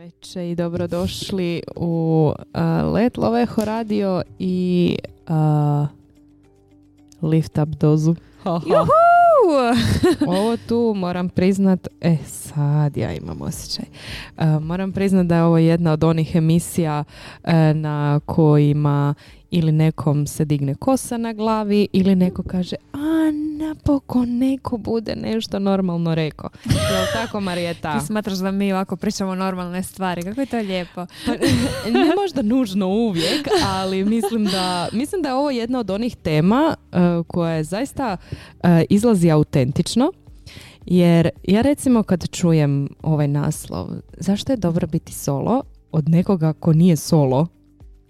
veče i dobrodošli u uh, Let Loveho radio i uh, Lift Up dozu. Ovo tu moram priznat, e sad ja imam osjećaj. Uh, moram priznat da je ovo jedna od onih emisija uh, na kojima ili nekom se digne kosa na glavi ili neko kaže a napokon neko bude nešto normalno rekao. Jel tako Marijeta? Ti smatraš da mi ovako pričamo normalne stvari. Kako je to lijepo? Pa, ne možda nužno uvijek, ali mislim da, mislim da je ovo jedna od onih tema uh, koja je zaista uh, izlazi autentično. Jer ja recimo kad čujem ovaj naslov, zašto je dobro biti solo od nekoga ko nije solo,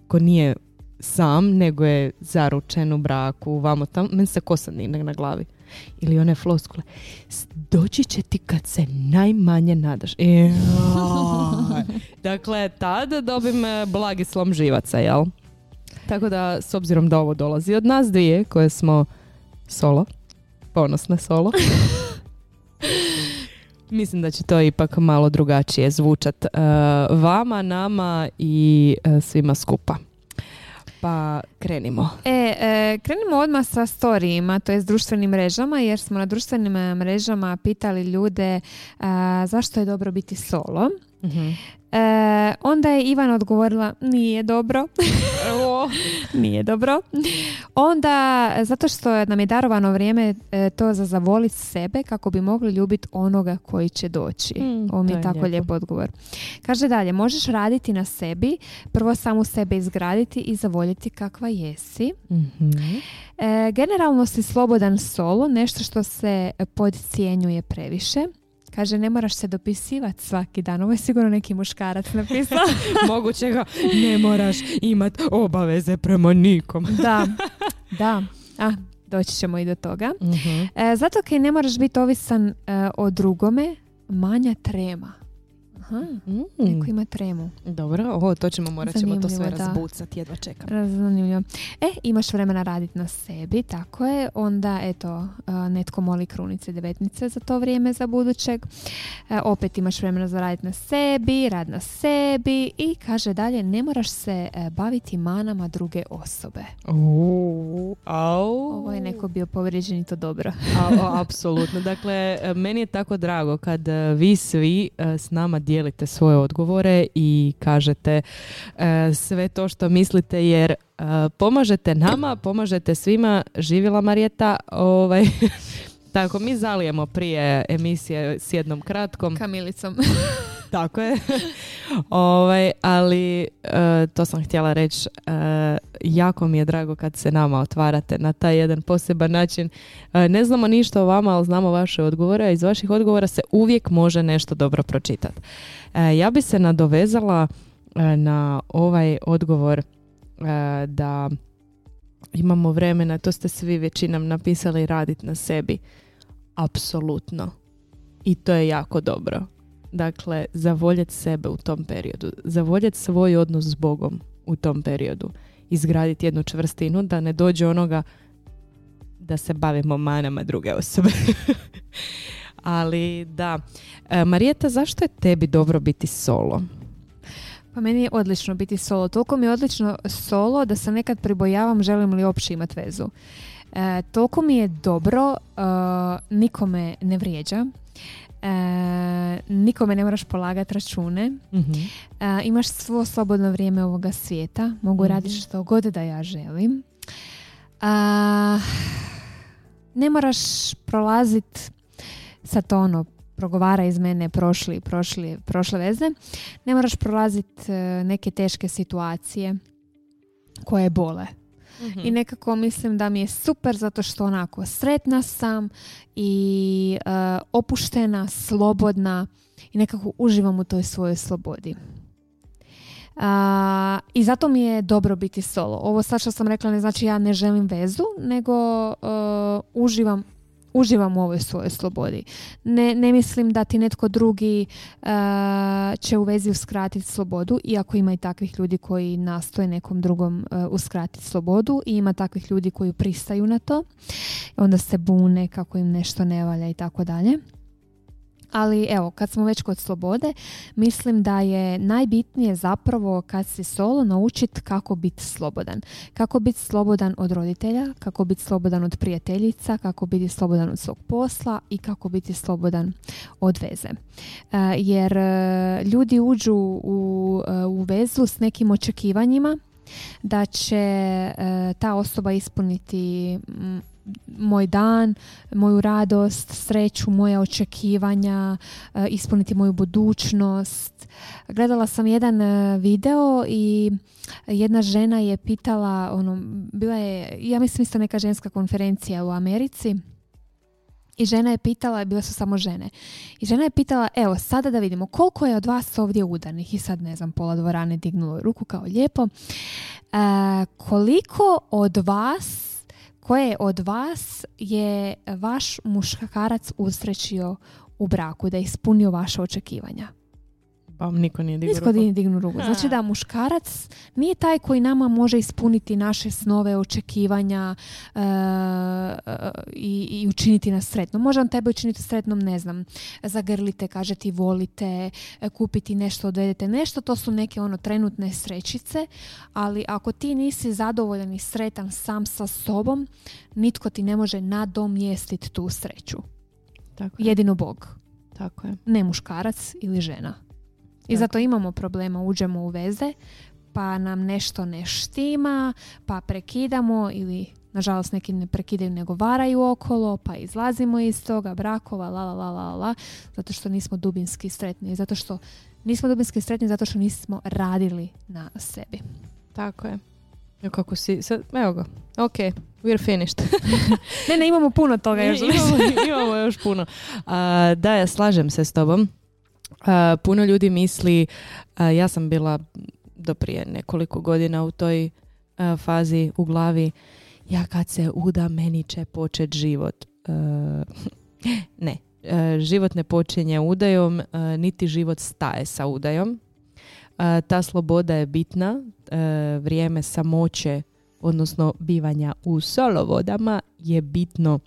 ko nije sam, nego je zaručen u braku, vamo tamo, meni se kosa na glavi. Ili one floskule. Doći će ti kad se najmanje nadaš. E, dakle, tada dobim e, blagi slom živaca, jel? Tako da, s obzirom da ovo dolazi od nas dvije, koje smo solo, ponosne solo, Mislim da će to ipak malo drugačije zvučat uh, vama, nama i uh, svima skupa. Pa krenimo. E, e, krenimo odmah sa storijima, to je s društvenim mrežama, jer smo na društvenim e, mrežama pitali ljude zašto je dobro biti solo. uh E, onda je Ivan odgovorila nije dobro. nije dobro. Onda, zato što nam je darovano vrijeme e, to za zavoliti sebe kako bi mogli ljubiti onoga koji će doći. Mm, Ovo mi je tako lijep odgovor. Kaže dalje, možeš raditi na sebi, prvo samu sebe izgraditi i zavoljeti kakva jesi. mm E, generalno si slobodan solo, nešto što se podcijenjuje previše. Kaže, ne moraš se dopisivati svaki dan. Ovo je sigurno neki muškarac napisao. Moguće ga, ne moraš imat obaveze prema nikom. da, da. A, doći ćemo i do toga. uh E, zato kaj ne moraš biti ovisan e, o drugome, manja trema. Aha, mm. neko ima tremu. Dobro, ovo to ćemo, morat ćemo to sve razbucati, jedva čekam. Zanimljivo. E, imaš vremena raditi na sebi, tako je. Onda, eto, netko moli krunice devetnice za to vrijeme za budućeg. E, opet imaš vremena za raditi na sebi, rad na sebi i kaže dalje, ne moraš se e, baviti manama druge osobe. au. Ovo je neko bio povrijeđen i to dobro. apsolutno. Dakle, meni je tako drago kad vi svi s nama dijelite svoje odgovore i kažete e, sve to što mislite jer e, pomažete nama, pomažete svima. Živjela Marijeta, ovaj, tako mi zalijemo prije emisije s jednom kratkom. Kamilicom. Tako je. ovaj, ali e, to sam htjela reći. E, jako mi je drago kad se nama otvarate na taj jedan poseban način. E, ne znamo ništa o vama, ali znamo vaše odgovore. Iz vaših odgovora se uvijek može nešto dobro pročitati. ja bi se nadovezala na ovaj odgovor da imamo vremena, to ste svi većinom napisali raditi na sebi. Apsolutno. I to je jako dobro. Dakle, zavoljeti sebe u tom periodu, zavoljeti svoj odnos s Bogom u tom periodu, izgraditi jednu čvrstinu da ne dođe onoga da se bavimo manama druge osobe. Ali da. E, Marijeta, zašto je tebi dobro biti solo? Pa meni je odlično biti solo. Toliko mi je odlično solo da se nekad pribojavam želim li uopće imati vezu. E, toliko mi je dobro, uh, nikome ne vrijeđa. E, nikome ne moraš polagati račune. mm imaš svo slobodno vrijeme ovoga svijeta. Mogu mm raditi što god da ja želim. E, ne moraš prolazit sa to ono progovara iz mene prošli, prošli, prošle veze. Ne moraš prolaziti neke teške situacije koje bole. I mhm. nekako mislim da mi je super zato što onako sretna sam i uh, opuštena, slobodna i nekako uživam u toj svojoj slobodi. Uh, I zato mi je dobro biti solo. Ovo sad što sam rekla ne znači ja ne želim vezu, nego uh, uživam uživam u ovoj svojoj slobodi. Ne, ne mislim da ti netko drugi uh, će u vezi uskratiti slobodu, iako ima i takvih ljudi koji nastoje nekom drugom uh, uskratiti slobodu i ima takvih ljudi koji pristaju na to. Onda se bune kako im nešto ne valja i tako dalje. Ali evo, kad smo već kod slobode, mislim da je najbitnije zapravo kad si solo naučiti kako biti slobodan. Kako biti slobodan od roditelja, kako biti slobodan od prijateljica, kako biti slobodan od svog posla i kako biti slobodan od veze. E, jer e, ljudi uđu u, e, u vezu s nekim očekivanjima da će ta osoba ispuniti moj dan, moju radost, sreću, moja očekivanja, e, ispuniti moju budućnost. Gledala sam jedan e, video i jedna žena je pitala, ono, bila je, ja mislim isto neka ženska konferencija u Americi, i žena je pitala, bile su samo žene. I žena je pitala, evo, sada da vidimo koliko je od vas ovdje udarnih. I sad, ne znam, pola dvorane dignulo ruku kao lijepo. E, koliko od vas koje od vas je vaš muškarac usrećio u braku, da je ispunio vaše očekivanja? Pa niko nije dignu Niko nije dignu ruku. Znači da muškarac nije taj koji nama može ispuniti naše snove, očekivanja uh, i, i učiniti nas sretno. Može on tebe učiniti sretnom, ne znam, zagrlite, kaže ti volite, kupiti nešto, odvedete nešto. To su neke ono trenutne srećice, ali ako ti nisi zadovoljan i sretan sam sa sobom, nitko ti ne može nadomjestiti tu sreću. Tako Jedino Bog. Tako je. Ne muškarac ili žena. I zato imamo problema, uđemo u veze, pa nam nešto ne štima, pa prekidamo ili nažalost neki ne prekidaju nego varaju okolo, pa izlazimo iz toga brakova, la la la la la, zato što nismo dubinski sretni, zato što nismo dubinski sretni zato što nismo radili na sebi. Tako je. Kako si, sad, evo ga, ok, we're finished. ne, ne, imamo puno toga još. imamo, imamo još puno. da, ja slažem se s tobom puno ljudi misli, ja sam bila do prije nekoliko godina u toj fazi u glavi, ja kad se uda meni će počet život. ne, život ne počinje udajom, niti život staje sa udajom. Ta sloboda je bitna, vrijeme samoće, odnosno bivanja u solovodama je bitno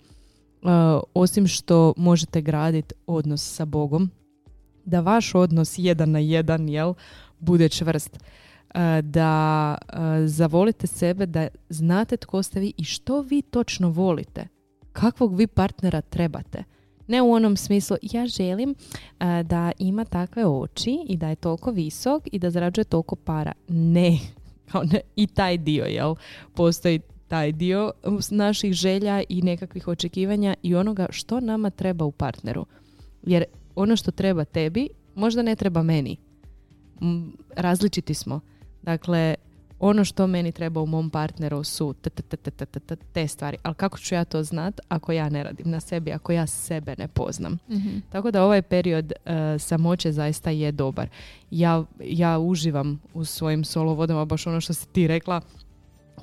osim što možete graditi odnos sa Bogom, da vaš odnos jedan na jedan jel, bude čvrst. E, da e, zavolite sebe, da znate tko ste vi i što vi točno volite. Kakvog vi partnera trebate. Ne u onom smislu, ja želim e, da ima takve oči i da je toliko visok i da zarađuje toliko para. Ne, i taj dio, jel? Postoji taj dio naših želja i nekakvih očekivanja i onoga što nama treba u partneru. Jer ono što treba tebi možda ne treba meni. Različiti smo. Dakle, ono što meni treba u mom partneru su te stvari. Ali kako ću ja to znat ako ja ne radim na sebi, ako ja sebe ne poznam. Mhm. Tako da ovaj period e, samoće zaista je dobar. Ja, ja uživam u svojim solo vodama, baš ono što si ti rekla,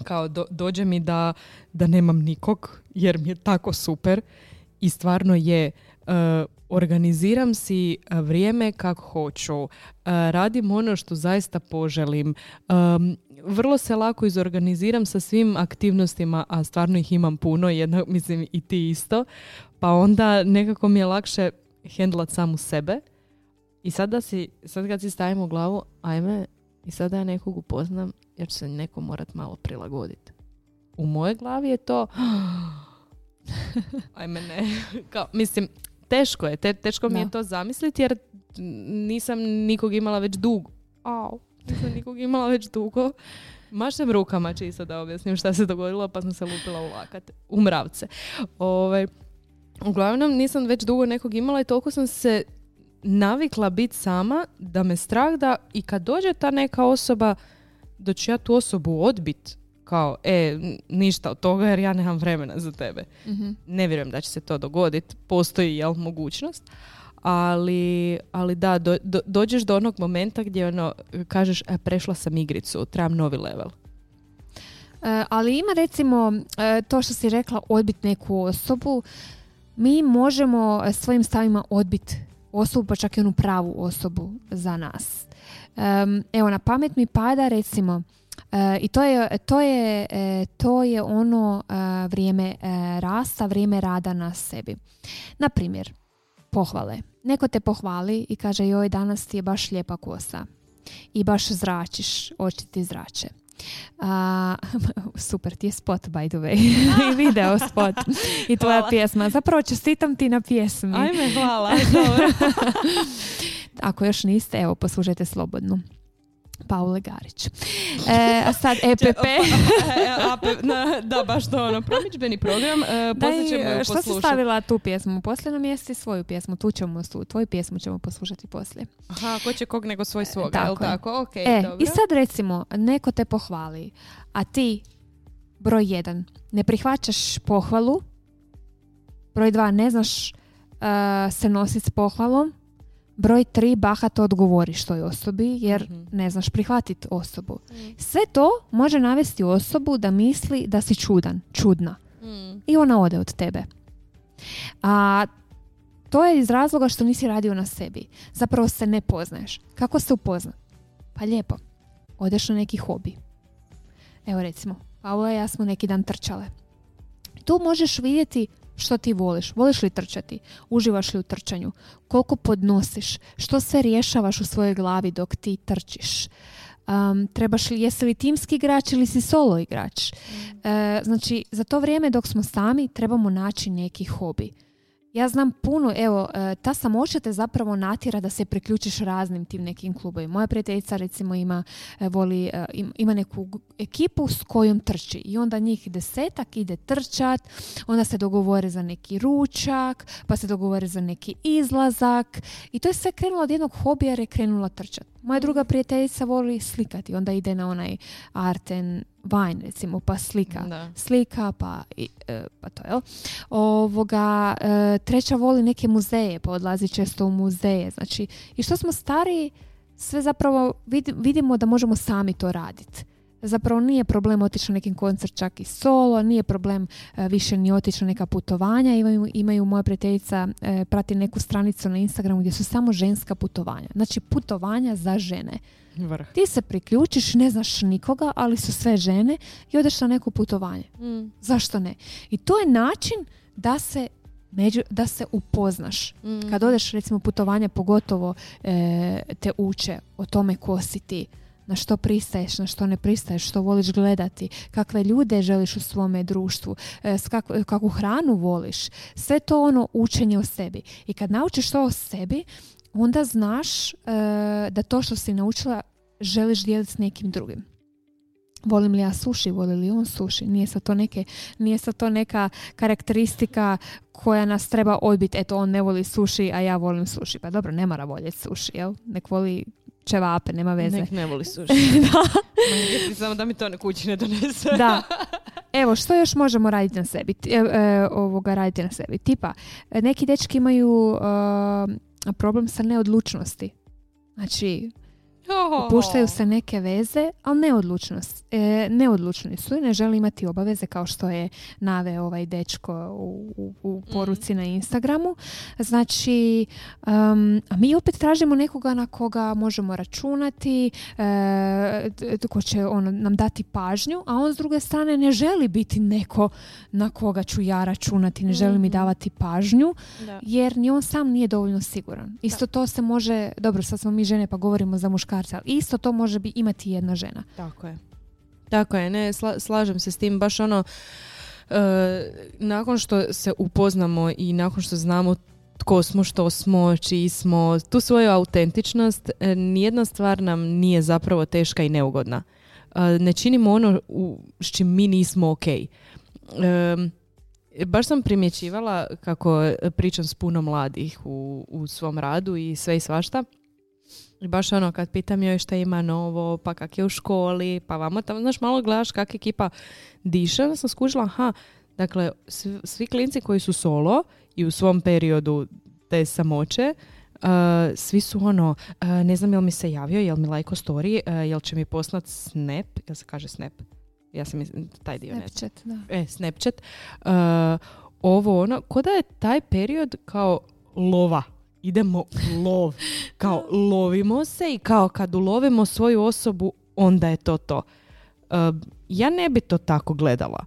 kao dođe mi da, da nemam nikog, jer mi je tako super i stvarno je E, organiziram si e, vrijeme kako hoću, e, radim ono što zaista poželim, vrlo se lako izorganiziram sa svim aktivnostima, a stvarno ih imam puno, jedna, mislim i ti isto, pa onda nekako mi je lakše hendlat samu sebe. I sada si, sad kad si stavim u glavu, ajme, i sada ja nekog upoznam, jer će se neko morat malo prilagoditi. U moje glavi je to ajme ne, kao, mislim, teško je, te, teško mi je to zamisliti jer nisam nikog imala već dugo. Au, nisam nikog imala već dugo. Mašem rukama čisto da objasnim šta se dogodilo pa sam se lupila u lakat, u mravce. Ovaj, uglavnom nisam već dugo nekog imala i toliko sam se navikla biti sama da me strah da i kad dođe ta neka osoba da ću ja tu osobu odbit kao, e, ništa od toga jer ja nemam vremena za tebe. mm Ne vjerujem da će se to dogoditi, postoji jel mogućnost, ali, ali da, do, dođeš do onog momenta gdje ono, kažeš, e, prešla sam igricu, trebam novi level. E, ali ima recimo e, to što si rekla odbit neku osobu, mi možemo svojim stavima odbiti osobu, pa čak i onu pravu osobu za nas. evo, na pamet mi pada recimo E, I to je, to je, e, to je ono e, vrijeme rasta, vrijeme rada na sebi. Na primjer, pohvale. Neko te pohvali i kaže joj danas ti je baš lijepa kosa i baš zračiš, oči ti zrače. A, super ti je spot by the way i video spot i tvoja Hvala. pjesma. Zapravo čestitam ti na pjesmi. Ajme, hvala. Dobro. Ako još niste, evo poslušajte slobodno. Paule Garić. E, a sad EPP. E, da, baš to ono, promičbeni program. E, ćemo Daj, ju što si stavila tu pjesmu? Poslije nam jesi svoju pjesmu, tu ćemo, su, tvoju pjesmu ćemo poslušati poslije. Aha, ko će kog nego svoj svoga, tako jel je. tako? Ok, E, dobro. i sad recimo, neko te pohvali, a ti, broj jedan, ne prihvaćaš pohvalu, broj dva, ne znaš uh, se nositi s pohvalom, broj tri, bahato odgovoriš toj osobi jer Mhm. ne znaš prihvatiti osobu. Sve to može navesti osobu da misli da si čudan, čudna Mm. i ona ode od tebe. A to je iz razloga što nisi radio na sebi. Zapravo se ne poznaješ. Kako se upozna? Pa lijepo. Odeš na neki hobi. Evo recimo, Paula i ja smo neki dan trčale. Tu možeš vidjeti što ti voliš. Voliš li trčati? Uživaš li u trčanju? Koliko podnosiš? Što sve rješavaš u svojoj glavi dok ti trčiš? Um, trebaš li, jesi li timski igrač ili si solo igrač? E, znači, za to vrijeme dok smo sami trebamo naći neki hobi. Ja znam puno, evo, e, ta samoća te zapravo natjera da se priključiš raznim tim nekim klubovima. Moja prijateljica recimo ima, e, voli, e, im- ima neku ekipu s kojom trči i onda njih desetak ide trčat, onda se dogovore za neki ručak, pa se dogovore za neki izlazak i to je sve krenulo od jednog hobija jer je krenula trčat. Moja druga prijateljica voli slikati, onda ide na onaj art and wine recimo, pa slika Da. slika, pa, i, e, pa to je. Ovoga, e, treća voli neke muzeje, pa odlazi često u muzeje. Znači, i što smo stariji, sve zapravo vid- vidimo da možemo sami to raditi. Zapravo nije problem otići na nekim koncert čak i solo, nije problem e, više ni otići na neka putovanja. Imaju, imaju moja prijateljica, e, prati neku stranicu na Instagramu gdje su samo ženska putovanja. Znači putovanja za žene. Vrh. Ti se priključiš, ne znaš nikoga, ali su sve žene i odeš na neko putovanje. Mm. Zašto ne? I to je način da se među, da se upoznaš. Mm. Kad odeš recimo putovanje pogotovo e, te uče o tome ko si ti, na što pristaješ, na što ne pristaješ, što voliš gledati, kakve ljude želiš u svome društvu, e, kako- kakvu hranu voliš. Sve to ono učenje o sebi. I kad naučiš to o sebi, onda znaš e, da to što si naučila želiš dijeliti s nekim drugim. Volim li ja suši, voli li on suši? Nije sad to, neke, nije sad to neka karakteristika koja nas treba odbiti. Eto, on ne voli suši, a ja volim suši. Pa dobro, ne mora voljeti suši, jel? Nek voli čevape, nema veze. Nek ne voli suši. Ma, Samo da mi to ne kući ne donese. Da. Evo, što još možemo raditi na sebi? E, e, ovoga raditi na sebi. Tipa, neki dečki imaju e, problem sa neodlučnosti. Znači, Oh. Puštaju se neke veze, ali neodlučnost, e, neodlučni su i ne žele imati obaveze kao što je naveo ovaj dečko u, u, u poruci na Instagramu. Znači, um, a mi opet tražimo nekoga na koga možemo računati, e, ko će ono, nam dati pažnju, a on s druge strane ne želi biti neko na koga ću ja računati, ne želi mi Mhm. davati pažnju Da. jer ni on sam nije dovoljno siguran. Isto to se može, dobro sad smo mi žene pa govorimo za muškarce, ali isto to može bi imati jedna žena. Tako je. Tako je, ne, sla- slažem se s tim, baš ono, e, nakon što se upoznamo i nakon što znamo tko smo, što smo, čiji smo, tu svoju autentičnost, e, nijedna stvar nam nije zapravo teška i neugodna. E, ne činimo ono u, s čim mi nismo ok. E, baš sam primjećivala kako pričam s puno mladih u, u svom radu i sve i svašta. I baš ono, kad pitam joj šta ima novo, pa kak je u školi, pa vamo tamo, znaš, malo gledaš kak ekipa diše, onda sam skužila, aha, dakle, svi, svi klinci koji su solo i u svom periodu te samoće, uh, svi su ono, uh, ne znam jel mi se javio, jel mi lajko story, uh, jel će mi poslat snap, jel se kaže snap? Ja sam taj dio ne Snapchat, da. e, Snapchat, uh, ovo ono, ko da je taj period kao lova. Idemo lov. Kao lovimo se i kao kad ulovimo svoju osobu, onda je to to. Ja ne bi to tako gledala.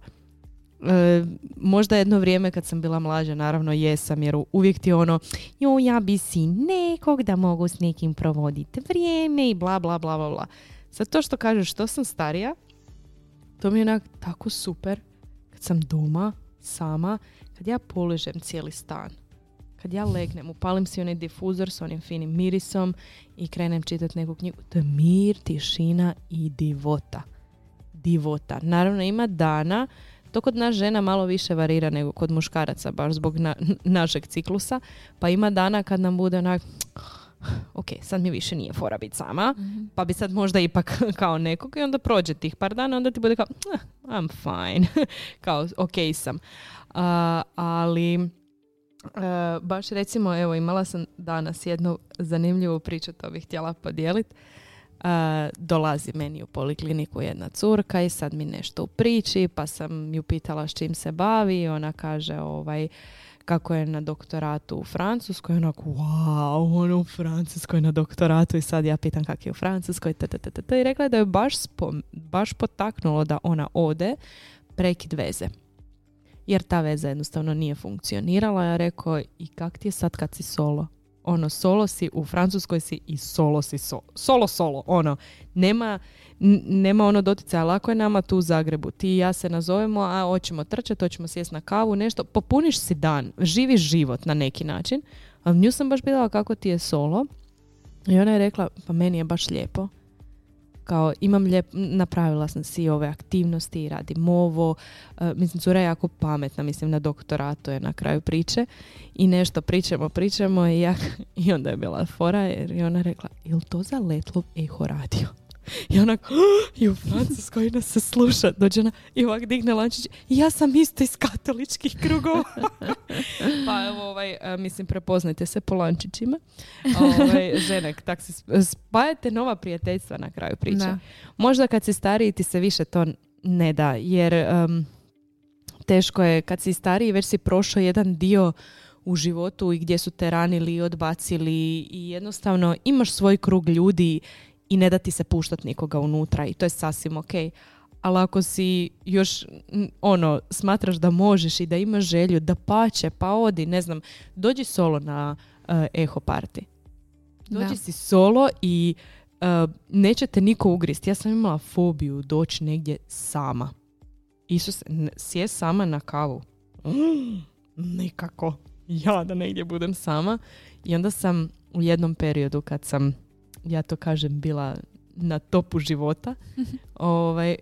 e, možda jedno vrijeme kad sam bila mlađa, naravno jesam, jer uvijek ti ono, jo, ja bi si nekog da mogu s nekim provoditi vrijeme i bla, bla, bla, bla, bla. Sad to što kažeš, što sam starija, to mi je onak tako super kad sam doma, sama, kad ja poližem cijeli stan. Kad ja legnem, upalim si onaj difuzor s onim finim mirisom i krenem čitati neku knjigu. To je mir, tišina i divota. Divota. Naravno ima dana, to kod nas žena malo više varira nego kod muškaraca, baš zbog našeg ciklusa. Pa ima dana kad nam bude onak, ok, sad mi više nije fora biti sama, mhm. pa bi sad možda ipak kao nekog i onda prođe tih par dana, onda ti bude kao, eh, I'm fine, kao ok sam. ali uh, baš recimo, evo imala sam danas jednu zanimljivu priču, to bih htjela podijeliti. Uh, dolazi meni u polikliniku jedna curka i sad mi nešto u priči, pa sam ju pitala s čim se bavi i ona kaže ovaj, kako je na doktoratu u Francuskoj, onako, wow, ono u Francuskoj na doktoratu i sad ja pitam kak je u Francuskoj, i rekla je da je baš, baš potaknulo da ona ode prekid veze. Jer ta veza jednostavno nije funkcionirala. Ja rekao, i kak ti je sad kad si solo? ono solo si u Francuskoj si i solo si solo solo solo ono nema nema ono doticaja lako je nama tu u Zagrebu ti i ja se nazovemo a hoćemo trčati hoćemo sjesti na kavu nešto popuniš si dan živiš život na neki način ali nju sam baš pitala kako ti je solo i ona je rekla pa meni je baš lijepo kao imam lijep, napravila sam si ove aktivnosti, radim ovo, uh, mislim cura je jako pametna, mislim na doktoratu je na kraju priče i nešto pričamo, pričamo i, ja, i onda je bila fora jer je ona rekla, jel to za Letlov eho radio? I onak, i u Francuskoj nas se sluša. Dođe ona i ovak digne lančić. Ja sam isto iz katoličkih krugova. pa evo, ovaj, e, mislim, prepoznajte se po lančićima. Ovaj, ženek, tak se spajate nova prijateljstva na kraju priče. Možda kad si stariji ti se više to ne da, jer teško je kad si stariji već si prošao jedan dio u životu i gdje su te ranili i odbacili i jednostavno imaš svoj krug ljudi i ne da ti se puštat nikoga unutra i to je sasvim ok. Ali ako si još ono, smatraš da možeš i da imaš želju da pače, pa odi, ne znam, dođi solo na uh, eho party. Dođi si solo i uh, neće te niko ugrist. Ja sam imala fobiju doći negdje sama. Isus, sje sama na kavu. Mm, nikako. Ja da negdje budem sama. I onda sam u jednom periodu kad sam ja to kažem, bila na topu života, ovaj,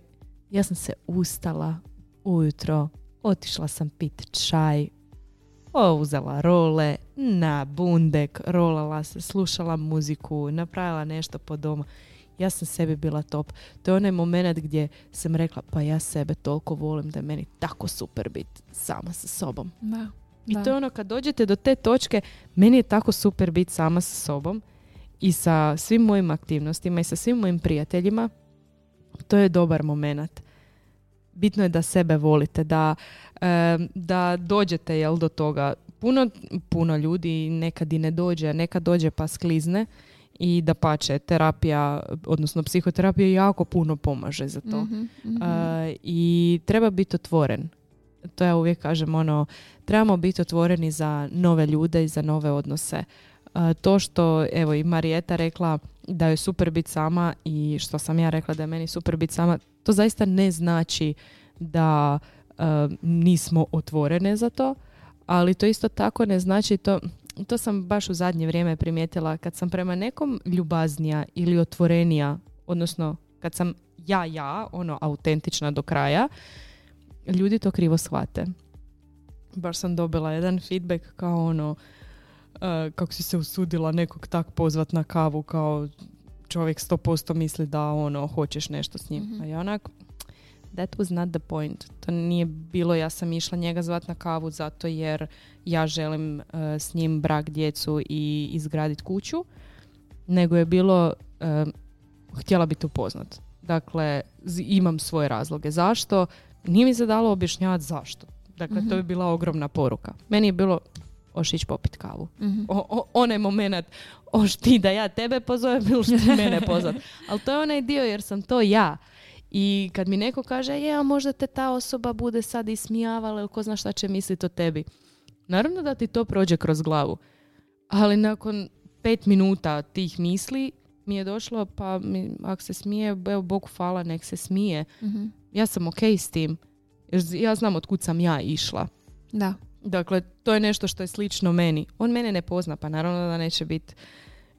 ja sam se ustala ujutro, otišla sam pit čaj, uzela role na bundek, rolala se, slušala muziku, napravila nešto po domu. Ja sam sebi bila top. To je onaj moment gdje sam rekla, pa ja sebe toliko volim da je meni tako super biti sama sa sobom. Da, I to je ono kad dođete do te točke, meni je tako super biti sama sa sobom i sa svim mojim aktivnostima i sa svim mojim prijateljima, to je dobar moment. Bitno je da sebe volite, da, da dođete jel, do toga. Puno, puno ljudi nekad i ne dođe, nekad dođe pa sklizne i da pače terapija, odnosno psihoterapija jako puno pomaže za to. Mhm, mhm. I treba biti otvoren. To ja uvijek kažem, ono, trebamo biti otvoreni za nove ljude i za nove odnose to što, evo i Marijeta rekla da je super biti sama i što sam ja rekla da je meni super biti sama, to zaista ne znači da nismo otvorene za to, ali to isto tako ne znači to, to sam baš u zadnje vrijeme primijetila kad sam prema nekom ljubaznija ili otvorenija, odnosno kad sam ja ja, ono autentična do kraja, ljudi to krivo shvate. Baš sam dobila jedan feedback kao ono, kako si se usudila nekog tak pozvat na kavu kao čovjek 100% misli da ono hoćeš nešto s njim. mm A ja onak, that was not the point. To nije bilo, ja sam išla njega zvat na kavu zato jer ja želim uh, s njim brak, djecu i izgraditi kuću, nego je bilo, uh, htjela biti upoznat. Dakle, imam svoje razloge. Zašto? Nije mi se dalo objašnjavati zašto. Dakle, to mhm. bi bila ogromna poruka. Meni je bilo, ošić popit kavu. Mm-hmm. O, onaj moment, oš ti da ja tebe pozovem ili što ti mene pozvat. Ali to je onaj dio jer sam to ja. I kad mi neko kaže, je, a možda te ta osoba bude sad ismijavala ili ko zna šta će misliti o tebi. Naravno da ti to prođe kroz glavu. Ali nakon pet minuta tih misli mi je došlo, pa mi, ako se smije, evo, Bogu hvala, nek se smije. Mhm. Ja sam ok s tim. Jer ja znam od kud sam ja išla. Da. Dakle, to je nešto što je slično meni. On mene ne pozna, pa naravno da neće biti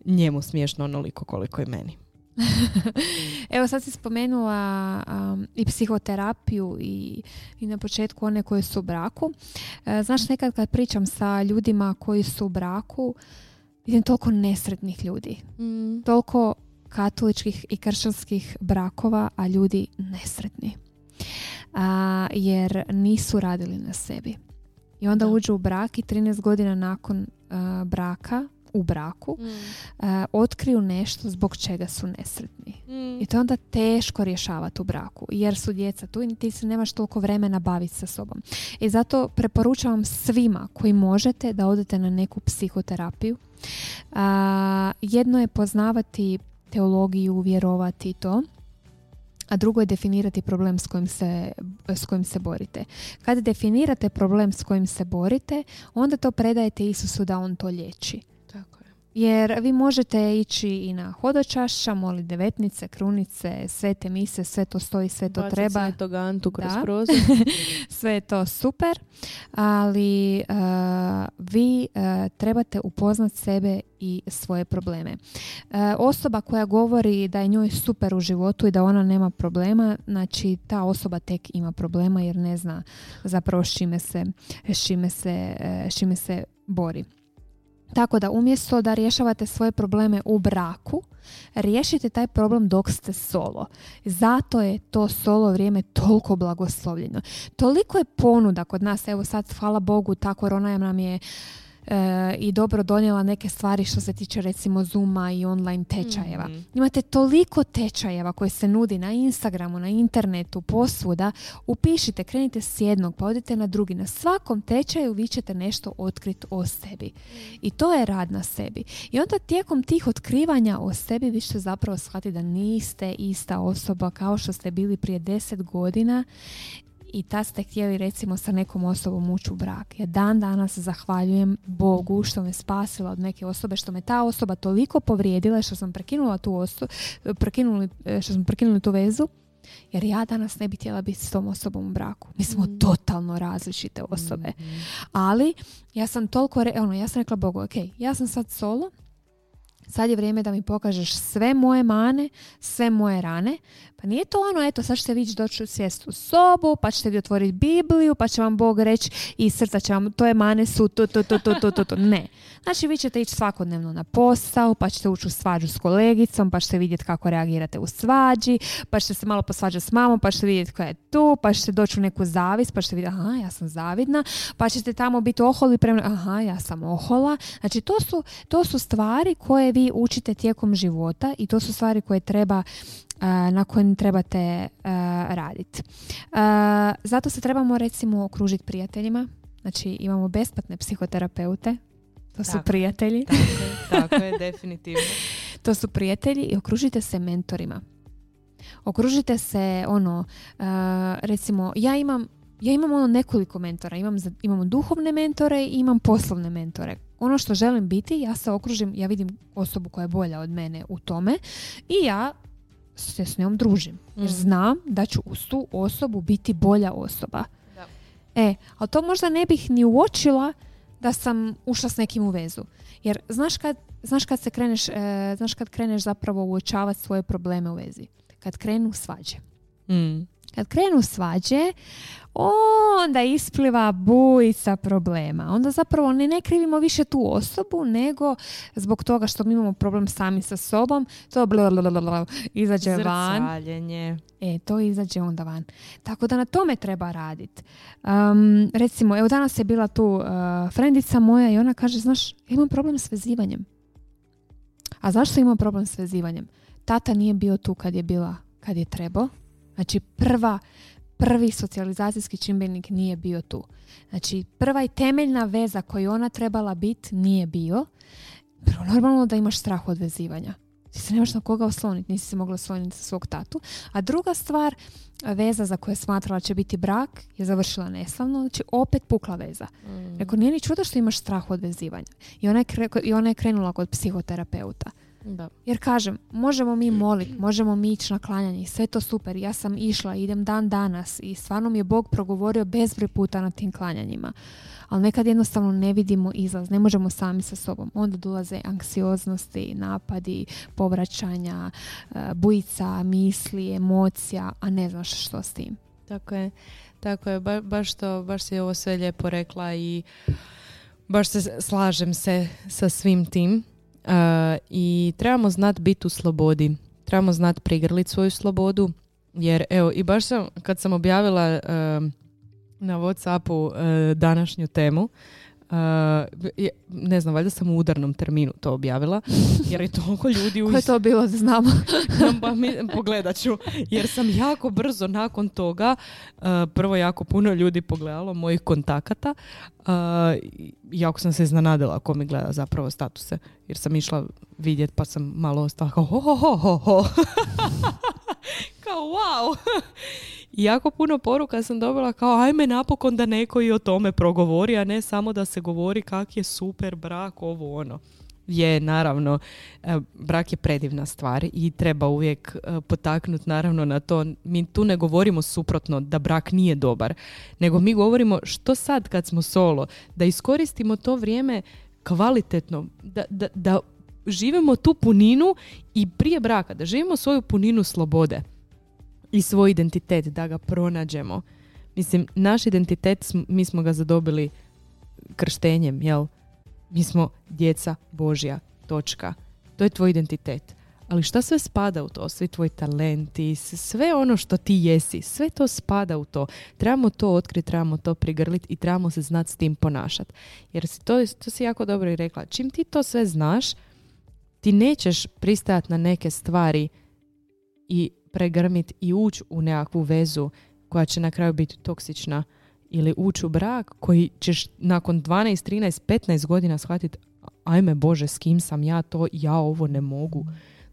njemu smiješno onoliko koliko i meni. Evo sad si spomenula um, i psihoterapiju i, i na početku one koje su u braku. E, znaš, nekad kad pričam sa ljudima koji su u braku, vidim toliko nesretnih ljudi. Toliko katoličkih i kršćanskih brakova, a ljudi nesretni. A, jer nisu radili na sebi. I onda Da. uđu u brak i 13 godina nakon a, braka, u braku, a, otkriju nešto zbog čega su nesretni. I to je onda teško rješavati u braku, jer su djeca tu i ti se nemaš toliko vremena baviti sa sobom. I zato preporučavam svima koji možete da odete na neku psihoterapiju. A, jedno je poznavati teologiju, vjerovati i to, a drugo je definirati problem s kojim se, s kojim se borite. Kad definirate problem s kojim se borite, onda to predajete Isusu da on to liječi. Jer vi možete ići i na hodočašća, moli devetnice, krunice, svete mise, sve to stoji, sve to Bacit treba. Svetog Antu kroz Da. prozor. sve je to super, ali uh, vi uh, trebate upoznat sebe i svoje probleme. Uh, osoba koja govori da je njoj super u životu i da ona nema problema, znači ta osoba tek ima problema jer ne zna zapravo s čime se, s čime se, čime se bori. Tako da umjesto da rješavate svoje probleme u braku, riješite taj problem dok ste solo. Zato je to solo vrijeme toliko blagoslovljeno. Toliko je ponuda kod nas, evo sad hvala Bogu, ta korona nam je e, i dobro donijela neke stvari što se tiče recimo Zuma i online tečajeva. Mhm. Imate toliko tečajeva koje se nudi na Instagramu, na internetu, posvuda. Upišite, krenite s jednog, pa odite na drugi. Na svakom tečaju vi ćete nešto otkriti o sebi. I to je rad na sebi. I onda tijekom tih otkrivanja o sebi vi ćete zapravo shvatiti da niste ista osoba kao što ste bili prije deset godina i tad ste htjeli recimo sa nekom osobom ući u brak. Ja dan danas zahvaljujem Bogu što me spasila od neke osobe, što me ta osoba toliko povrijedila što sam prekinula tu osobu, prekinuli, e, što smo prekinuli tu vezu, jer ja danas ne bi htjela biti s tom osobom u braku. Mi smo Mm. totalno različite osobe. Ali ja sam toliko, re- ono, ja sam rekla Bogu, ok, ja sam sad solo, sad je vrijeme da mi pokažeš sve moje mane, sve moje rane. Pa nije to ono, eto, sad ćete vi doći u sobu, pa ćete vi otvoriti Bibliju, pa će vam Bog reći i srca će vam, to je mane su, tu, tu, tu, tu, tu, tu, tu. Ne. Znači, vi ćete ići svakodnevno na posao, pa ćete ući u svađu s kolegicom, pa ćete vidjeti kako reagirate u svađi, pa ćete se malo posvađati s mamom, pa ćete vidjeti koja je tu, pa ćete doći u neku zavis, pa ćete vidjeti, aha, ja sam zavidna, pa ćete tamo biti oholi prema, aha, ja sam ohola. Znači, to su, to su stvari koje vi učite tijekom života i to su stvari koje treba na kojim trebate raditi. Zato se trebamo recimo okružiti prijateljima. Znači imamo besplatne psihoterapeute. To su Tako. prijatelji. Tako je, tako je, definitivno. To su prijatelji i okružite se mentorima. Okružite se ono, recimo ja imam ja imam ono nekoliko mentora, imam, imam duhovne mentore i imam poslovne mentore. Ono što želim biti, ja se okružim, ja vidim osobu koja je bolja od mene u tome i ja se s njom družim. Jer Mm. znam da ću uz tu osobu biti bolja osoba. Da. E, ali to možda ne bih ni uočila da sam ušla s nekim u vezu. Jer znaš kad, znaš kad se kreneš, e, znaš kad kreneš zapravo uočavati svoje probleme u vezi? Kad krenu svađe. Mm. Kad krenu svađe, onda ispliva bujica problema. Onda zapravo ne, ne krivimo više tu osobu, nego zbog toga što mi imamo problem sami sa sobom, to blablabla izađe van. E, to izađe onda van. Tako da na tome treba raditi. Um, recimo, evo danas je bila tu uh, frendica moja i ona kaže, znaš, imam problem s vezivanjem. A zašto imam problem s vezivanjem? Tata nije bio tu kad je bila, kad je trebao. Znači, prva, prvi socijalizacijski čimbenik nije bio tu. Znači, prva i temeljna veza koju ona trebala biti nije bio. Prvo, normalno da imaš strah od vezivanja. Ti se nemaš na koga osloniti, nisi se mogla osloniti za svog tatu. A druga stvar, veza za koju je smatrala će biti brak je završila neslavno, znači opet pukla veza. Mm. Rekao, nije ni čudo što imaš strah od vezivanja. I ona je, I ona je krenula kod psihoterapeuta. Da. Jer kažem, možemo mi moliti, možemo mi ići na klanjanje i sve to super. Ja sam išla, idem dan danas i stvarno mi je Bog progovorio bezbroj puta na tim klanjanjima. Ali nekad jednostavno ne vidimo izlaz, ne možemo sami sa sobom. Onda dolaze anksioznosti, napadi, povraćanja, e, bujica, misli, emocija, a ne znaš što s tim. Tako je, tako je. Ba, baš, to, baš si ovo sve lijepo rekla i baš se slažem se sa svim tim i trebamo znati biti u slobodi. Trebamo znati prigrliti svoju slobodu. Jer evo, i baš sam, kad sam objavila na Whatsappu današnju temu, ne znam, valjda sam u udarnom terminu to objavila, jer je toliko ljudi... Ko je to bilo, da znamo? pa mi, pogledat ću, jer sam jako brzo nakon toga, prvo jako puno ljudi pogledalo mojih kontakata, jako sam se iznenadila ako mi gleda zapravo statuse, jer sam išla vidjet pa sam malo ostala kao ho, ho, ho, ho. kao wow jako puno poruka sam dobila kao ajme napokon da neko i o tome progovori, a ne samo da se govori kak je super brak, ovo ono. Je, naravno, e, brak je predivna stvar i treba uvijek e, potaknuti naravno na to. Mi tu ne govorimo suprotno da brak nije dobar, nego mi govorimo što sad kad smo solo, da iskoristimo to vrijeme kvalitetno, da, da, da živimo tu puninu i prije braka, da živimo svoju puninu slobode i svoj identitet, da ga pronađemo. Mislim, naš identitet, mi smo ga zadobili krštenjem, jel? Mi smo djeca Božja, točka. To je tvoj identitet. Ali šta sve spada u to? Svi tvoji talenti, sve ono što ti jesi, sve to spada u to. Trebamo to otkriti, trebamo to prigrliti i trebamo se znati s tim ponašati. Jer si to, to si jako dobro i rekla. Čim ti to sve znaš, ti nećeš pristajati na neke stvari i pregrmiti i ući u nekakvu vezu koja će na kraju biti toksična ili ući u brak koji ćeš nakon 12, 13, 15 godina shvatiti ajme Bože, s kim sam ja to, ja ovo ne mogu.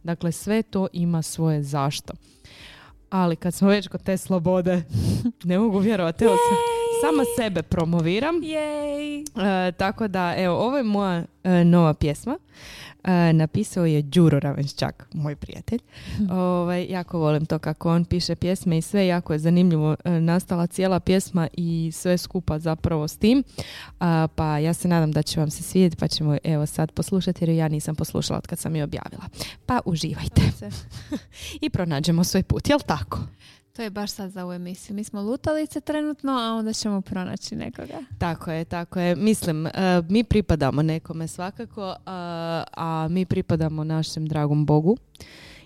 Dakle, sve to ima svoje zašto. Ali kad smo već kod te slobode, ne mogu vjerovati, evo sama sebe promoviram. Yay. E, tako da, evo, ovo je moja e, nova pjesma. E, napisao je Đuro Ravenščak, moj prijatelj. Ovaj, jako volim to kako on piše pjesme i sve jako je zanimljivo nastala cijela pjesma i sve skupa zapravo s tim. pa ja se nadam da će vam se svidjeti pa ćemo evo sad poslušati jer ja nisam poslušala od kad sam je objavila. Pa uživajte. I pronađemo svoj put, jel tako? To je baš sad za ovu emisiju. Mi smo lutalice trenutno, a onda ćemo pronaći nekoga. Tako je, tako je. Mislim, uh, mi pripadamo nekome svakako, a mi pripadamo našem dragom Bogu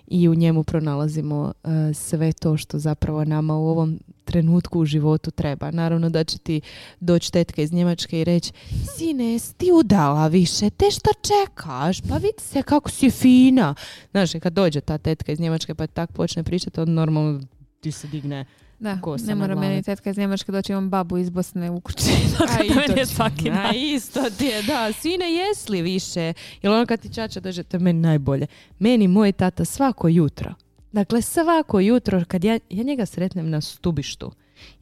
i u njemu pronalazimo uh, sve to što zapravo nama u ovom trenutku u životu treba. Naravno da će ti doći tetka iz Njemačke i reći sine, ti udala više, te što čekaš? Pa vidi se kako si fina. Znaš, kad dođe ta tetka iz Njemačke pa tak počne pričati, on normalno ti se digne da, ne mora meni tetka iz Njemačke doći, imam babu iz Bosne u kući. A, i je svaki A isto ti je, da. Sine, jesli više? Jer ono kad ti čača dođe, to je meni najbolje. Meni moj tata svako jutro, dakle svako jutro, kad ja, ja njega sretnem na stubištu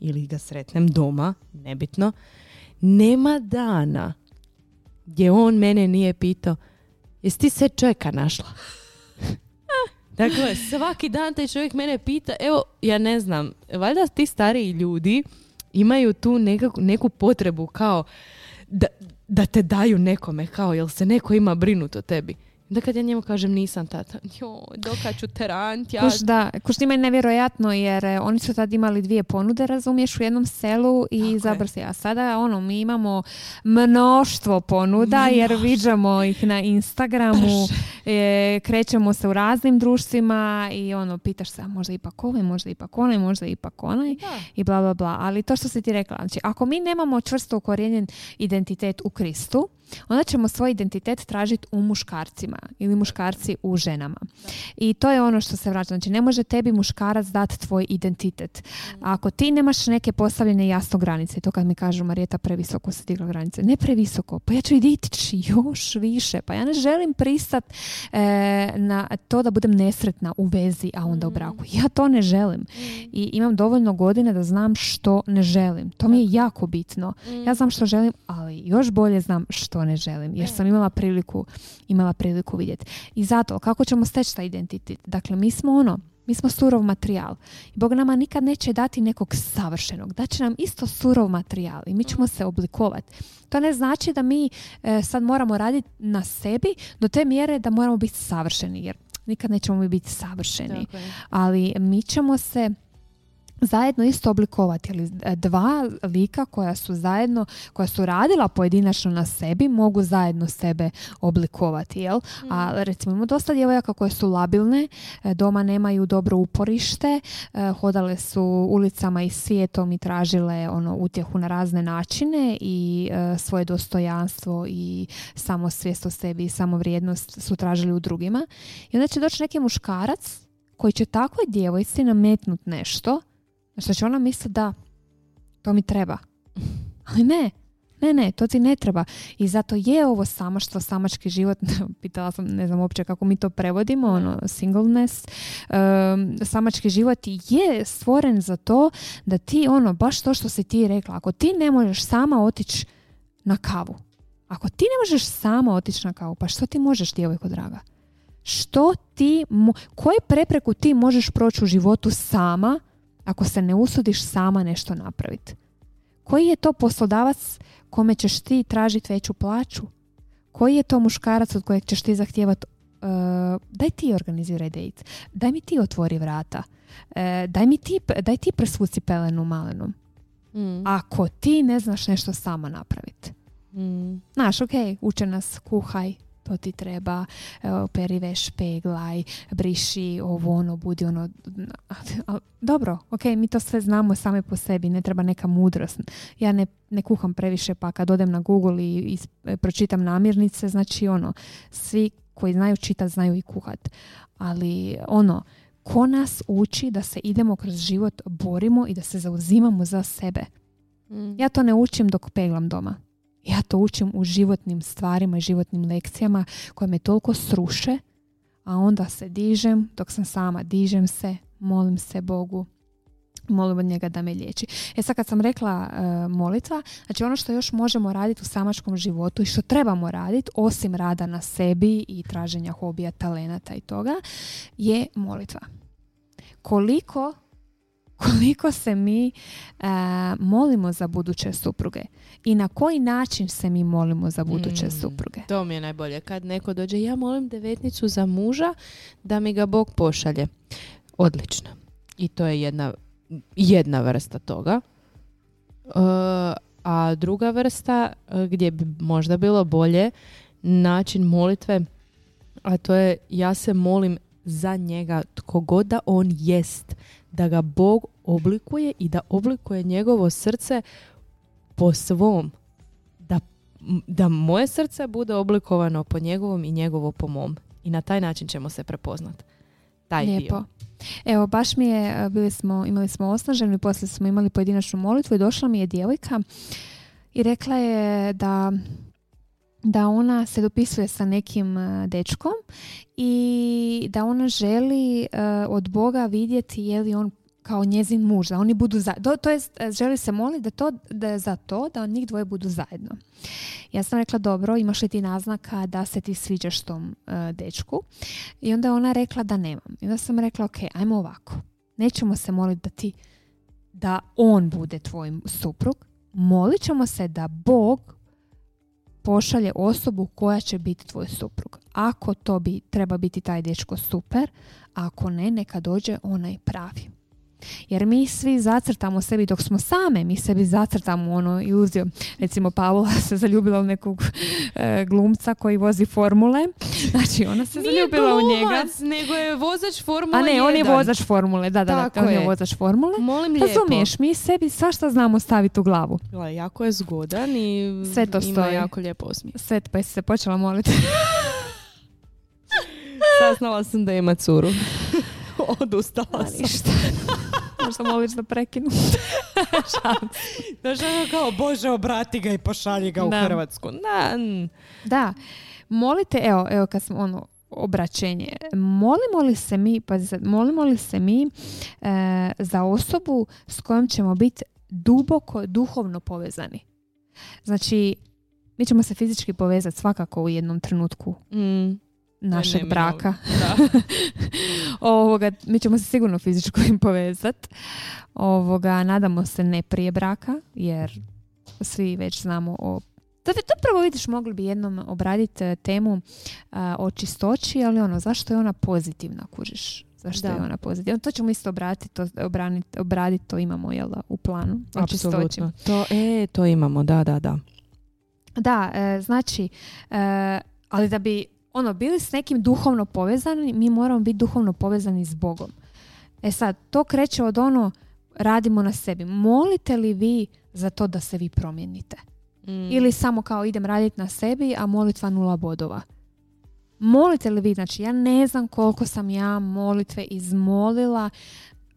ili ga sretnem doma, nebitno, nema dana gdje on mene nije pitao jesi ti se čovjeka našla? Dakle, svaki dan taj čovjek mene pita, evo, ja ne znam, valjda ti stariji ljudi imaju tu nekakvu, neku potrebu kao da, da te daju nekome, kao jel se neko ima brinut o tebi. Da kad ja njemu kažem nisam tata, jo, dokad ću terant, ja... Kuš, da, kuš je nevjerojatno jer e, oni su tad imali dvije ponude, razumiješ, u jednom selu i zabrsi. A sada, ono, mi imamo mnoštvo ponuda jer viđamo ih na Instagramu, e, krećemo se u raznim društvima i ono, pitaš se, a možda ipak ovaj, možda ipak onaj, možda ipak onaj? I bla, bla, bla. Ali to što si ti rekla, znači, ako mi nemamo čvrsto ukorijenjen identitet u Kristu, onda ćemo svoj identitet tražiti u muškarcima ili muškarci u ženama. I to je ono što se vraća. Znači, ne može tebi muškarac dati tvoj identitet. A mm. ako ti nemaš neke postavljene jasno granice, to kad mi kažu Marijeta previsoko se digla granice, ne previsoko, pa ja ću i još više, pa ja ne želim pristat e, na to da budem nesretna u vezi, a onda u mm. braku. Ja to ne želim. Mm. I imam dovoljno godine da znam što ne želim. To mi je jako bitno. Ja znam što želim, ali još bolje znam što ne želim, jer sam imala priliku, imala priliku vidjeti. I zato, kako ćemo steći taj identitet? Dakle, mi smo ono, mi smo surov materijal. I Bog nama nikad neće dati nekog savršenog. Daće nam isto surov materijal i mi ćemo se oblikovati. To ne znači da mi e, sad moramo raditi na sebi do te mjere da moramo biti savršeni. Jer nikad nećemo biti savršeni. Ali mi ćemo se zajedno isto oblikovati. Ali e, dva lika koja su zajedno, koja su radila pojedinačno na sebi, mogu zajedno sebe oblikovati. Jel? A mm. recimo imamo dosta djevojaka koje su labilne, e, doma nemaju dobro uporište, e, hodale su ulicama i svijetom i tražile ono utjehu na razne načine i svoje dostojanstvo i samosvijest o sebi i samovrijednost su tražili u drugima. I onda će doći neki muškarac koji će takvoj djevojci nametnut nešto što će ona misliti da to mi treba. Ali ne, ne, ne, to ti ne treba. I zato je ovo samaštvo, samački život, pitala sam, ne znam uopće kako mi to prevodimo, ono, singleness, um, samački život je stvoren za to da ti, ono, baš to što si ti rekla, ako ti ne možeš sama otići na kavu, ako ti ne možeš sama otići na kavu, pa što ti možeš, djevojko draga? Što ti, mo- koje prepreku ti možeš proći u životu sama, ako se ne usudiš sama nešto napraviti? Koji je to poslodavac kome ćeš ti tražiti veću plaću? Koji je to muškarac od kojeg ćeš ti zahtijevati uh, daj ti organiziraj dejt, daj mi ti otvori vrata, uh, daj mi ti, daj ti presvuci pelenu malenu. Mm. Ako ti ne znaš nešto sama napraviti. Mm. Znaš, ok, uče nas kuhaj, to ti treba, peri veš, peglaj, briši ovo, ono, budi ono, dobro, ok, mi to sve znamo same po sebi, ne treba neka mudrost. Ja ne, ne kuham previše, pa kad odem na Google i, i e, pročitam namirnice, znači ono, svi koji znaju čitati, znaju i kuhat. Ali ono, ko nas uči da se idemo kroz život, borimo i da se zauzimamo za sebe? Mm. Ja to ne učim dok peglam doma. Ja to učim u životnim stvarima i životnim lekcijama koje me toliko sruše, a onda se dižem, dok sam sama, dižem se, molim se Bogu, molim od njega da me liječi. E sad kad sam rekla uh, molitva, znači ono što još možemo raditi u samačkom životu i što trebamo raditi, osim rada na sebi i traženja hobija, talenata i toga, je molitva. Koliko koliko se mi uh, molimo za buduće supruge i na koji način se mi molimo za buduće mm, supruge. To mi je najbolje. Kad neko dođe, ja molim devetnicu za muža da mi ga Bog pošalje. Odlično. I to je jedna, jedna vrsta toga. Uh, a druga vrsta uh, gdje bi možda bilo bolje način molitve, a to je ja se molim za njega tko god da on jest, da ga Bog oblikuje i da oblikuje njegovo srce po svom. Da, da moje srce bude oblikovano po njegovom i njegovo po mom. I na taj način ćemo se prepoznati. Taj Lijepo. Dio. Evo, baš mi je, bili smo, imali smo osnaženu i poslije smo imali pojedinačnu molitvu i došla mi je djevojka i rekla je da da ona se dopisuje sa nekim dečkom i da ona želi od Boga vidjeti je li on kao njezin muž, da oni budu zajedno. To jest, e, želi se moliti da, to, da za to da njih dvoje budu zajedno. Ja sam rekla, dobro, imaš li ti naznaka da se ti sviđaš tom e, dečku? I onda je ona rekla da nemam. I onda sam rekla, ok, ajmo ovako. Nećemo se moliti da ti, da on bude tvoj suprug. Molit ćemo se da Bog pošalje osobu koja će biti tvoj suprug. Ako to bi, treba biti taj dečko super, ako ne, neka dođe onaj pravi. Jer mi svi zacrtamo sebi dok smo same, mi sebi zacrtamo ono iluziju. Recimo Paula se zaljubila u nekog e, glumca koji vozi formule. Znači ona se zaljubila u njega. nego je vozač formule A ne, on je vozač formule. Da, da, Tako da, on je je. vozač formule. Molim lijepo. Razumiješ, mi sebi svašta znamo staviti u glavu. Gle, jako je zgodan i Sve to ima stoji. jako lijepo osmijeh. Sve, pa jesi se počela moliti. Saznala sam da ima curu. Odustala sam. ništa. Možda moliš da prekinu. Znaš, ono kao, Bože, obrati ga i pošalji ga Da. u Hrvatsku. Da. Da, molite, evo, evo kad smo ono, obraćenje. Molimo li se mi, pazi sad, molimo li se mi e, za osobu s kojom ćemo biti duboko duhovno povezani? Znači, mi ćemo se fizički povezati svakako u jednom trenutku Mm. Našeg braka. Da. Ovoga, mi ćemo se sigurno fizičko im povezati. Ovoga, nadamo se ne prije braka, jer svi već znamo o da bi to prvo vidiš, mogli bi jednom obraditi e, temu a, o čistoći, ali ono, zašto je ona pozitivna, kužiš? Zašto Da. je ona pozitivna? To ćemo isto obratiti, obraditi, to imamo jel, da, u planu. o čistoći. Apsolutno. To, e, to imamo, da, da, da. Da, e, znači, e, ali da bi ono bili s nekim duhovno povezani, mi moramo biti duhovno povezani s Bogom. E sad, to kreće od ono radimo na sebi. Molite li vi za to da se vi promijenite? Mm. Ili samo kao idem raditi na sebi, a molitva nula bodova? Molite li vi, znači ja ne znam koliko sam ja molitve izmolila,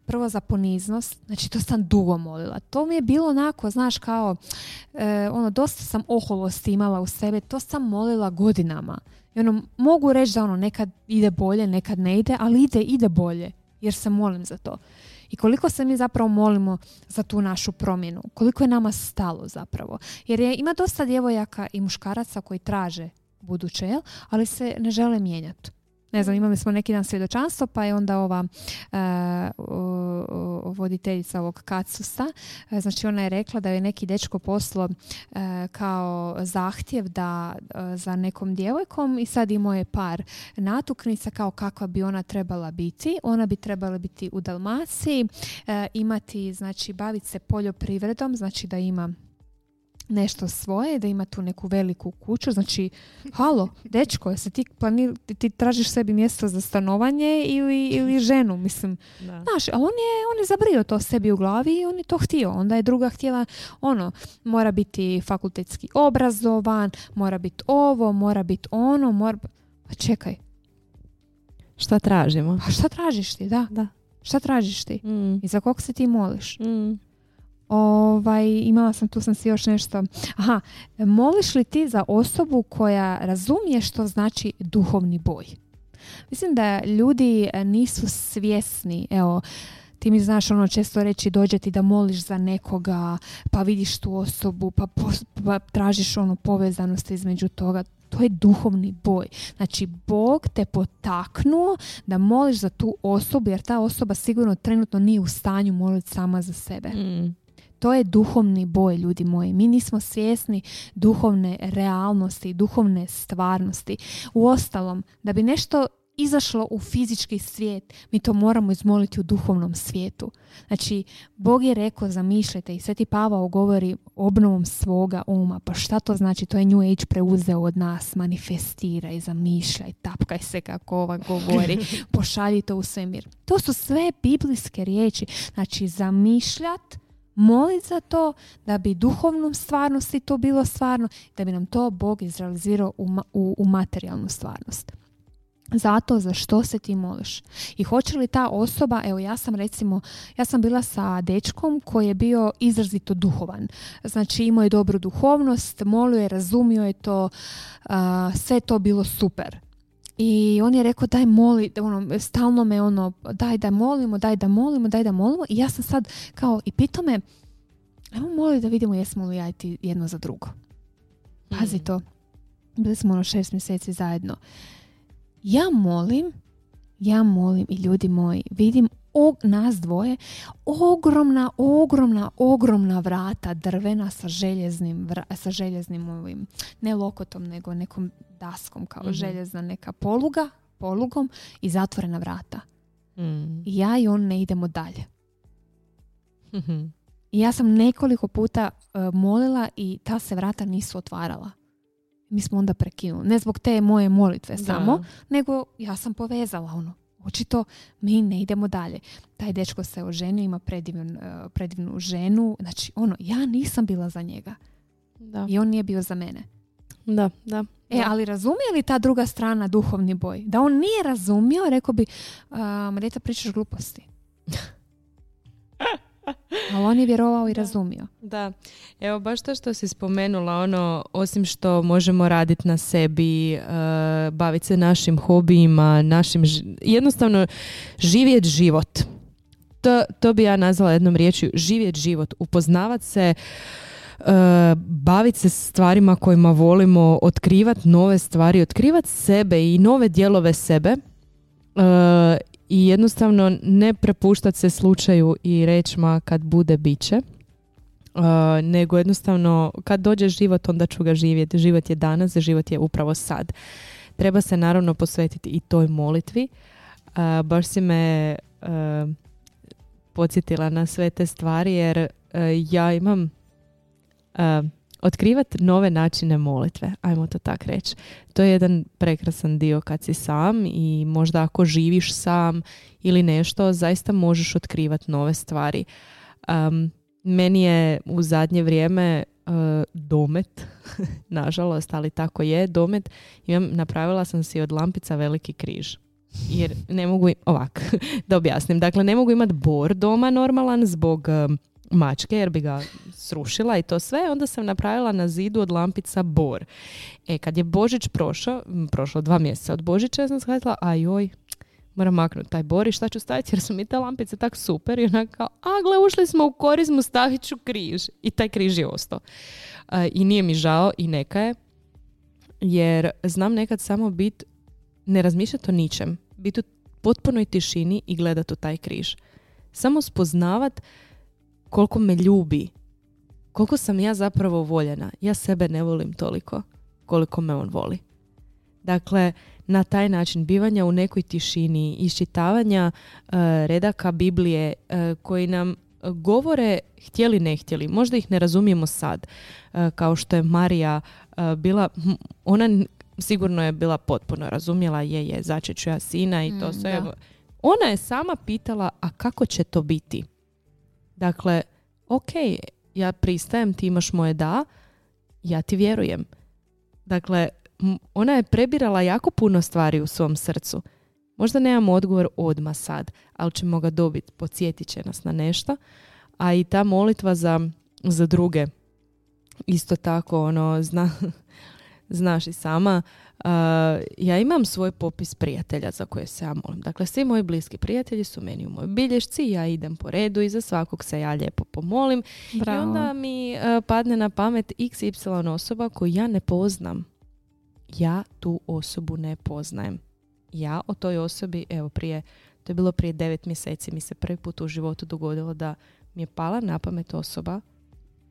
prvo za poniznost, znači to sam dugo molila. To mi je bilo onako, znaš, kao, e, ono, dosta sam oholosti imala u sebe, to sam molila godinama. Ono, mogu reći da ono, nekad ide bolje, nekad ne ide, ali ide, ide bolje, jer se molim za to. I koliko se mi zapravo molimo za tu našu promjenu, koliko je nama stalo zapravo. Jer je, ima dosta djevojaka i muškaraca koji traže buduće, ali se ne žele mijenjati. Ne znam, imali smo neki dan svjedočanstvo, pa je onda ova o- voditeljica ovog Kacusa, e, znači ona je rekla da je neki dečko poslo e, kao zahtjev da za nekom djevojkom i sad imao je par natuknica kao kakva bi ona trebala biti. Ona bi trebala biti u Dalmaciji, imati, znači baviti se poljoprivredom, znači da ima nešto svoje, da ima tu neku veliku kuću, znači halo, dečko, se ti, planir, ti, tražiš sebi mjesto za stanovanje ili, ili ženu, mislim, Da. Znaš, ali on je, on je zabrio to sebi u glavi i on je to htio. Onda je druga htjela, ono, mora biti fakultetski obrazovan, mora biti ovo, mora biti ono, mora... Pa čekaj, Šta tražimo? pa šta tražiš ti, da? Da. Šta tražiš ti? Mm. I za kog se ti moliš? Mm. Ovaj, imala sam, tu sam si još nešto. Aha, moliš li ti za osobu koja razumije što znači duhovni boj? Mislim da ljudi e, nisu svjesni, evo, ti mi znaš ono često reći dođe ti da moliš za nekoga, pa vidiš tu osobu, pa, pos- pa tražiš ono povezanost između toga. To je duhovni boj. Znači, Bog te potaknuo da moliš za tu osobu, jer ta osoba sigurno trenutno nije u stanju moliti sama za sebe. Mm. To je duhovni boj, ljudi moji. Mi nismo svjesni duhovne realnosti, duhovne stvarnosti. Uostalom, da bi nešto izašlo u fizički svijet, mi to moramo izmoliti u duhovnom svijetu. Znači, Bog je rekao, zamišljajte, i Sveti Pavao govori obnovom svoga uma. Pa šta to znači? To je New Age preuzeo od nas. Manifestiraj, zamišljaj, tapkaj se kako ova govori, pošalji to u svemir. To su sve biblijske riječi. Znači, zamišljat, molit za to da bi duhovnom stvarnosti to bilo stvarno, da bi nam to Bog izrealizirao u, u, u materijalnu stvarnost. Zato za što se ti moliš. I hoće li ta osoba, evo ja sam recimo, ja sam bila sa dečkom koji je bio izrazito duhovan. Znači imao je dobru duhovnost, molio je, razumio je to, a, sve to bilo super. I on je rekao daj moli, ono, stalno me ono, daj da molimo, daj da molimo, daj da molimo. I ja sam sad kao, i pitao me, ajmo moli da vidimo jesmo li ja i ti jedno za drugo. Pazi Mm. to. Bili smo ono šest mjeseci zajedno. Ja molim, ja molim i ljudi moji, vidim o, nas dvoje, ogromna, ogromna, ogromna vrata drvena sa željeznim, vra- sa željeznim ovim, ne lokotom, nego nekom daskom kao Mhm. željezna neka poluga, polugom i zatvorena vrata. Mm. I ja i on ne idemo dalje. Mhm. I ja sam nekoliko puta e, molila i ta se vrata nisu otvarala. Mi smo onda prekinuli. Ne zbog te moje molitve samo, nego ja sam povezala ono. Očito mi ne idemo dalje. Taj dečko se oženio, ima predivnu, e, predivnu ženu. Znači, ono, ja nisam bila za njega. Da. I on nije bio za mene. Da, da. E, da. ali razumije li ta druga strana duhovni boj? Da on nije razumio, rekao bi, "A, ma djeca pričaš gluposti. Ali on je vjerovao i razumio. Da, evo baš to što si spomenula, ono, osim što možemo raditi na sebi, e, baviti se našim hobijima, našim, ž- jednostavno živjeti život. To, to bi ja nazvala jednom riječju, živjeti život, upoznavat se, e, baviti se stvarima kojima volimo, otkrivati nove stvari, otkrivati sebe i nove dijelove sebe e, i jednostavno ne prepuštati se slučaju i reći ma kad bude biće. Uh, nego jednostavno kad dođe život onda ću ga živjeti. Život je danas, život je upravo sad. Treba se naravno posvetiti i toj molitvi. Uh, baš si me uh, podsjetila na sve te stvari jer uh, ja imam uh, otkrivati nove načine molitve, ajmo to tak reći. To je jedan prekrasan dio kad si sam i možda ako živiš sam ili nešto, zaista možeš otkrivati nove stvari. Um, meni je u zadnje vrijeme uh, domet, nažalost, ali tako je, domet, imam, napravila sam si od lampica veliki križ. Jer ne mogu, i- ovak, da objasnim, dakle ne mogu imati bor doma normalan zbog um, mačke jer bi ga srušila i to sve, onda sam napravila na zidu od lampica bor. E, kad je Božić prošao, prošlo dva mjeseca od Božića, ja sam shvatila, a joj, moram maknuti taj bor i šta ću staviti jer su mi te lampice tak super i onako kao, a gle, ušli smo u korizmu, stavit ću križ. I taj križ je ostao. E, I nije mi žao i neka je, jer znam nekad samo bit, ne razmišljati o ničem, biti u potpunoj tišini i gledati u taj križ. Samo spoznavat koliko me ljubi, koliko sam ja zapravo voljena. Ja sebe ne volim toliko koliko me on voli. Dakle, na taj način bivanja u nekoj tišini, iščitavanja e, redaka Biblije e, koji nam govore htjeli ne htjeli. Možda ih ne razumijemo sad. E, kao što je Marija bila, ona sigurno je bila potpuno razumjela je, je, začet ću ja sina i to Mm, sve. Ona je sama pitala, a kako će to biti? Dakle, ok, ja pristajem, ti imaš moje da, ja ti vjerujem. Dakle, ona je prebirala jako puno stvari u svom srcu. Možda nemamo odgovor odmah sad, ali ćemo ga dobiti, podsjetit će nas na nešto. A i ta molitva za, za druge, isto tako, ono, zna, znaš i sama, Uh, ja imam svoj popis prijatelja za koje se ja molim. Dakle, svi moji bliski prijatelji su meni u mojoj bilješci, ja idem po redu i za svakog se ja lijepo pomolim. I Bravo. onda mi uh, padne na pamet XY osoba koju ja ne poznam. Ja tu osobu ne poznajem. Ja o toj osobi, evo prije, to je bilo prije devet mjeseci, mi se prvi put u životu dogodilo da mi je pala na pamet osoba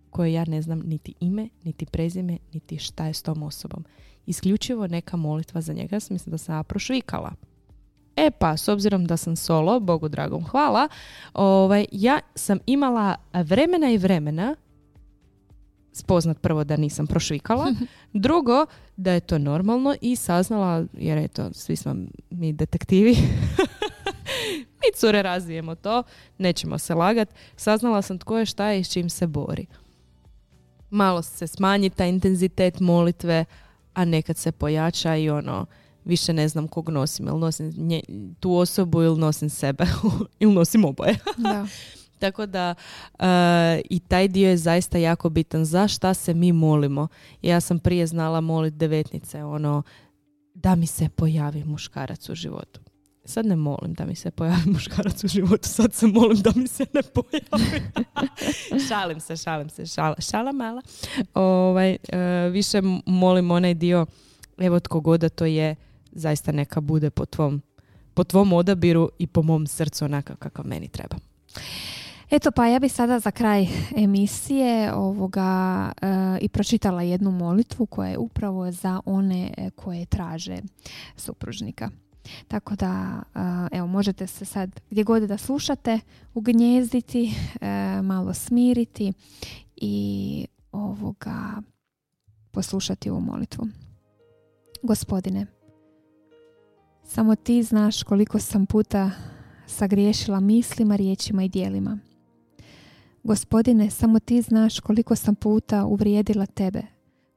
koje ja ne znam niti ime, niti prezime, niti šta je s tom osobom. Isključivo neka molitva za njega, ja sam mislim da sam ja prošvikala. E pa, s obzirom da sam solo, Bogu dragom hvala, ovaj, ja sam imala vremena i vremena spoznat prvo da nisam prošvikala, drugo da je to normalno i saznala, jer eto, svi smo mi detektivi, mi cure razvijemo to, nećemo se lagat, saznala sam tko je šta i s čim se bori. Malo se smanji taj intenzitet molitve, a nekad se pojača i ono, više ne znam kog nosim, ili nosim nje, tu osobu ili nosim sebe, ili nosim oboje. Da. Tako da e, i taj dio je zaista jako bitan. Za šta se mi molimo? Ja sam prije znala molit devetnice, ono, da mi se pojavi muškarac u životu. Sad ne molim da mi se pojavi muškarac u životu, sad se molim da mi se ne pojavi. šalim se, šalim se, šala, šala mala. Ovaj, e, više molim onaj dio, evo tko god da to je, zaista neka bude po tvom, po tvom odabiru i po mom srcu onakav kakav meni treba. Eto pa ja bi sada za kraj emisije ovoga e, i pročitala jednu molitvu koja je upravo za one e, koje traže supružnika. Tako da, evo, možete se sad gdje god da slušate ugnjezditi, e, malo smiriti i ovoga poslušati ovu molitvu. Gospodine, samo ti znaš koliko sam puta sagriješila mislima, riječima i dijelima. Gospodine, samo ti znaš koliko sam puta uvrijedila tebe,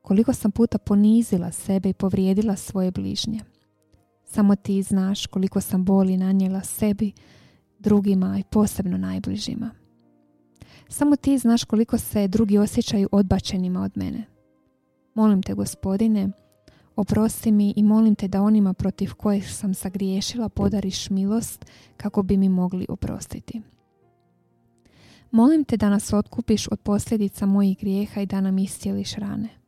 koliko sam puta ponizila sebe i povrijedila svoje bližnje. Samo ti znaš koliko sam boli nanijela sebi, drugima i posebno najbližima. Samo ti znaš koliko se drugi osjećaju odbačenima od mene. Molim te, gospodine, oprosti mi i molim te da onima protiv kojih sam sagriješila podariš milost kako bi mi mogli oprostiti. Molim te da nas otkupiš od posljedica mojih grijeha i da nam iscijeliš rane.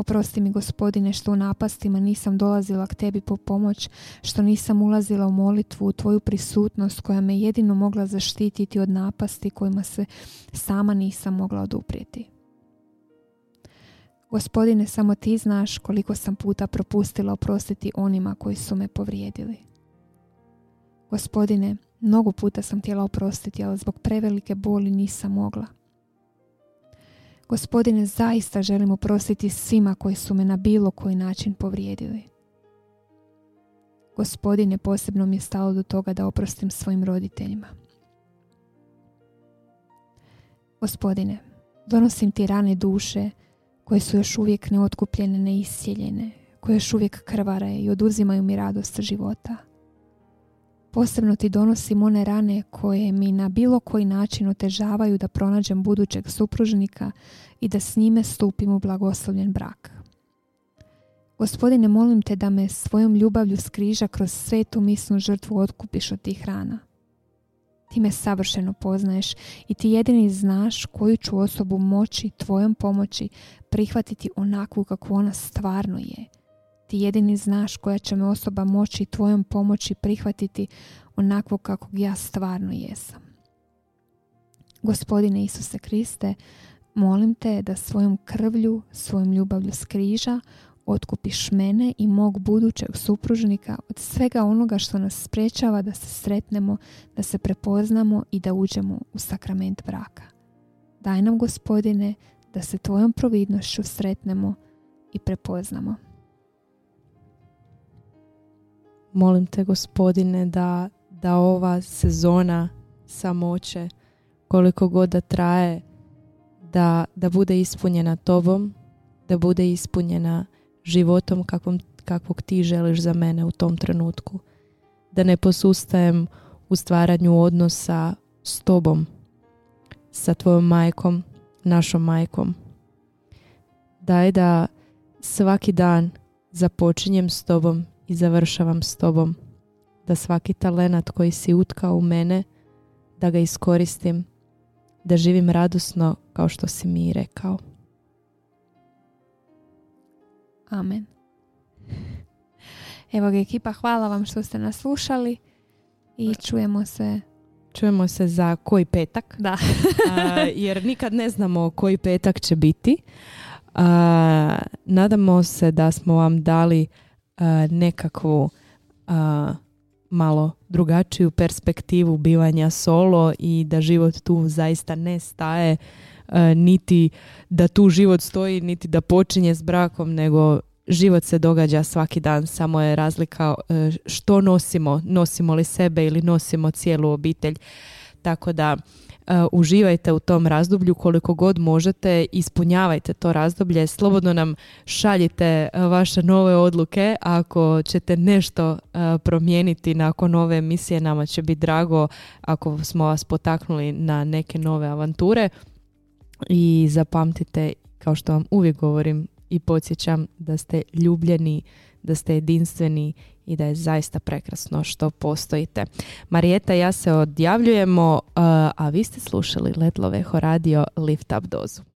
Oprosti mi gospodine što u napastima nisam dolazila k tebi po pomoć, što nisam ulazila u molitvu, u tvoju prisutnost koja me jedino mogla zaštititi od napasti kojima se sama nisam mogla oduprijeti. Gospodine, samo ti znaš koliko sam puta propustila oprostiti onima koji su me povrijedili. Gospodine, mnogo puta sam htjela oprostiti, ali zbog prevelike boli nisam mogla. Gospodine, zaista želim oprostiti svima koji su me na bilo koji način povrijedili. Gospodine, posebno mi je stalo do toga da oprostim svojim roditeljima. Gospodine, donosim ti rane duše koje su još uvijek neotkupljene, neisjeljene, koje još uvijek krvare i oduzimaju mi radost života. Posebno ti donosim one rane koje mi na bilo koji način otežavaju da pronađem budućeg supružnika i da s njime stupim u blagoslovljen brak. Gospodine, molim te da me svojom ljubavlju skriža kroz svetu misnu žrtvu otkupiš od tih rana. Ti me savršeno poznaješ i ti jedini znaš koju ću osobu moći tvojom pomoći prihvatiti onakvu kako ona stvarno je. Ti jedini znaš koja će me osoba moći tvojom pomoći prihvatiti onakvu kako ja stvarno jesam. Gospodine Isuse Kriste, molim te da svojom krvlju, svojom ljubavlju skriža otkupiš mene i mog budućeg supružnika od svega onoga što nas sprečava da se sretnemo, da se prepoznamo i da uđemo u sakrament braka. Daj nam, gospodine, da se tvojom providnošću sretnemo i prepoznamo. Molim te, gospodine, da, da ova sezona samoće, koliko god da traje, da, da bude ispunjena tobom, da bude ispunjena životom kakvom, kakvog ti želiš za mene u tom trenutku. Da ne posustajem u stvaranju odnosa s tobom, sa tvojom majkom, našom majkom. Daj da svaki dan započinjem s tobom i završavam s tobom. Da svaki talenat koji si utkao u mene, da ga iskoristim, da živim radosno kao što si mi rekao. Amen. Evo ga ekipa, hvala vam što ste nas slušali i čujemo se Čujemo se za koji petak. Da. jer nikad ne znamo koji petak će biti. nadamo se da smo vam dali nekakvu malo drugačiju perspektivu bivanja solo i da život tu zaista ne staje niti da tu život stoji, niti da počinje s brakom, nego život se događa svaki dan, samo je razlika e, što nosimo, nosimo li sebe ili nosimo cijelu obitelj. Tako da uživajte u tom razdoblju koliko god možete, ispunjavajte to razdoblje, slobodno nam šaljite vaše nove odluke, ako ćete nešto promijeniti nakon ove emisije, nama će biti drago ako smo vas potaknuli na neke nove avanture. I zapamtite, kao što vam uvijek govorim i podsjećam da ste ljubljeni, da ste jedinstveni i da je zaista prekrasno što postojite. Marijeta ja se odjavljujemo, a vi ste slušali Letloveho radio Lift Up Dozu.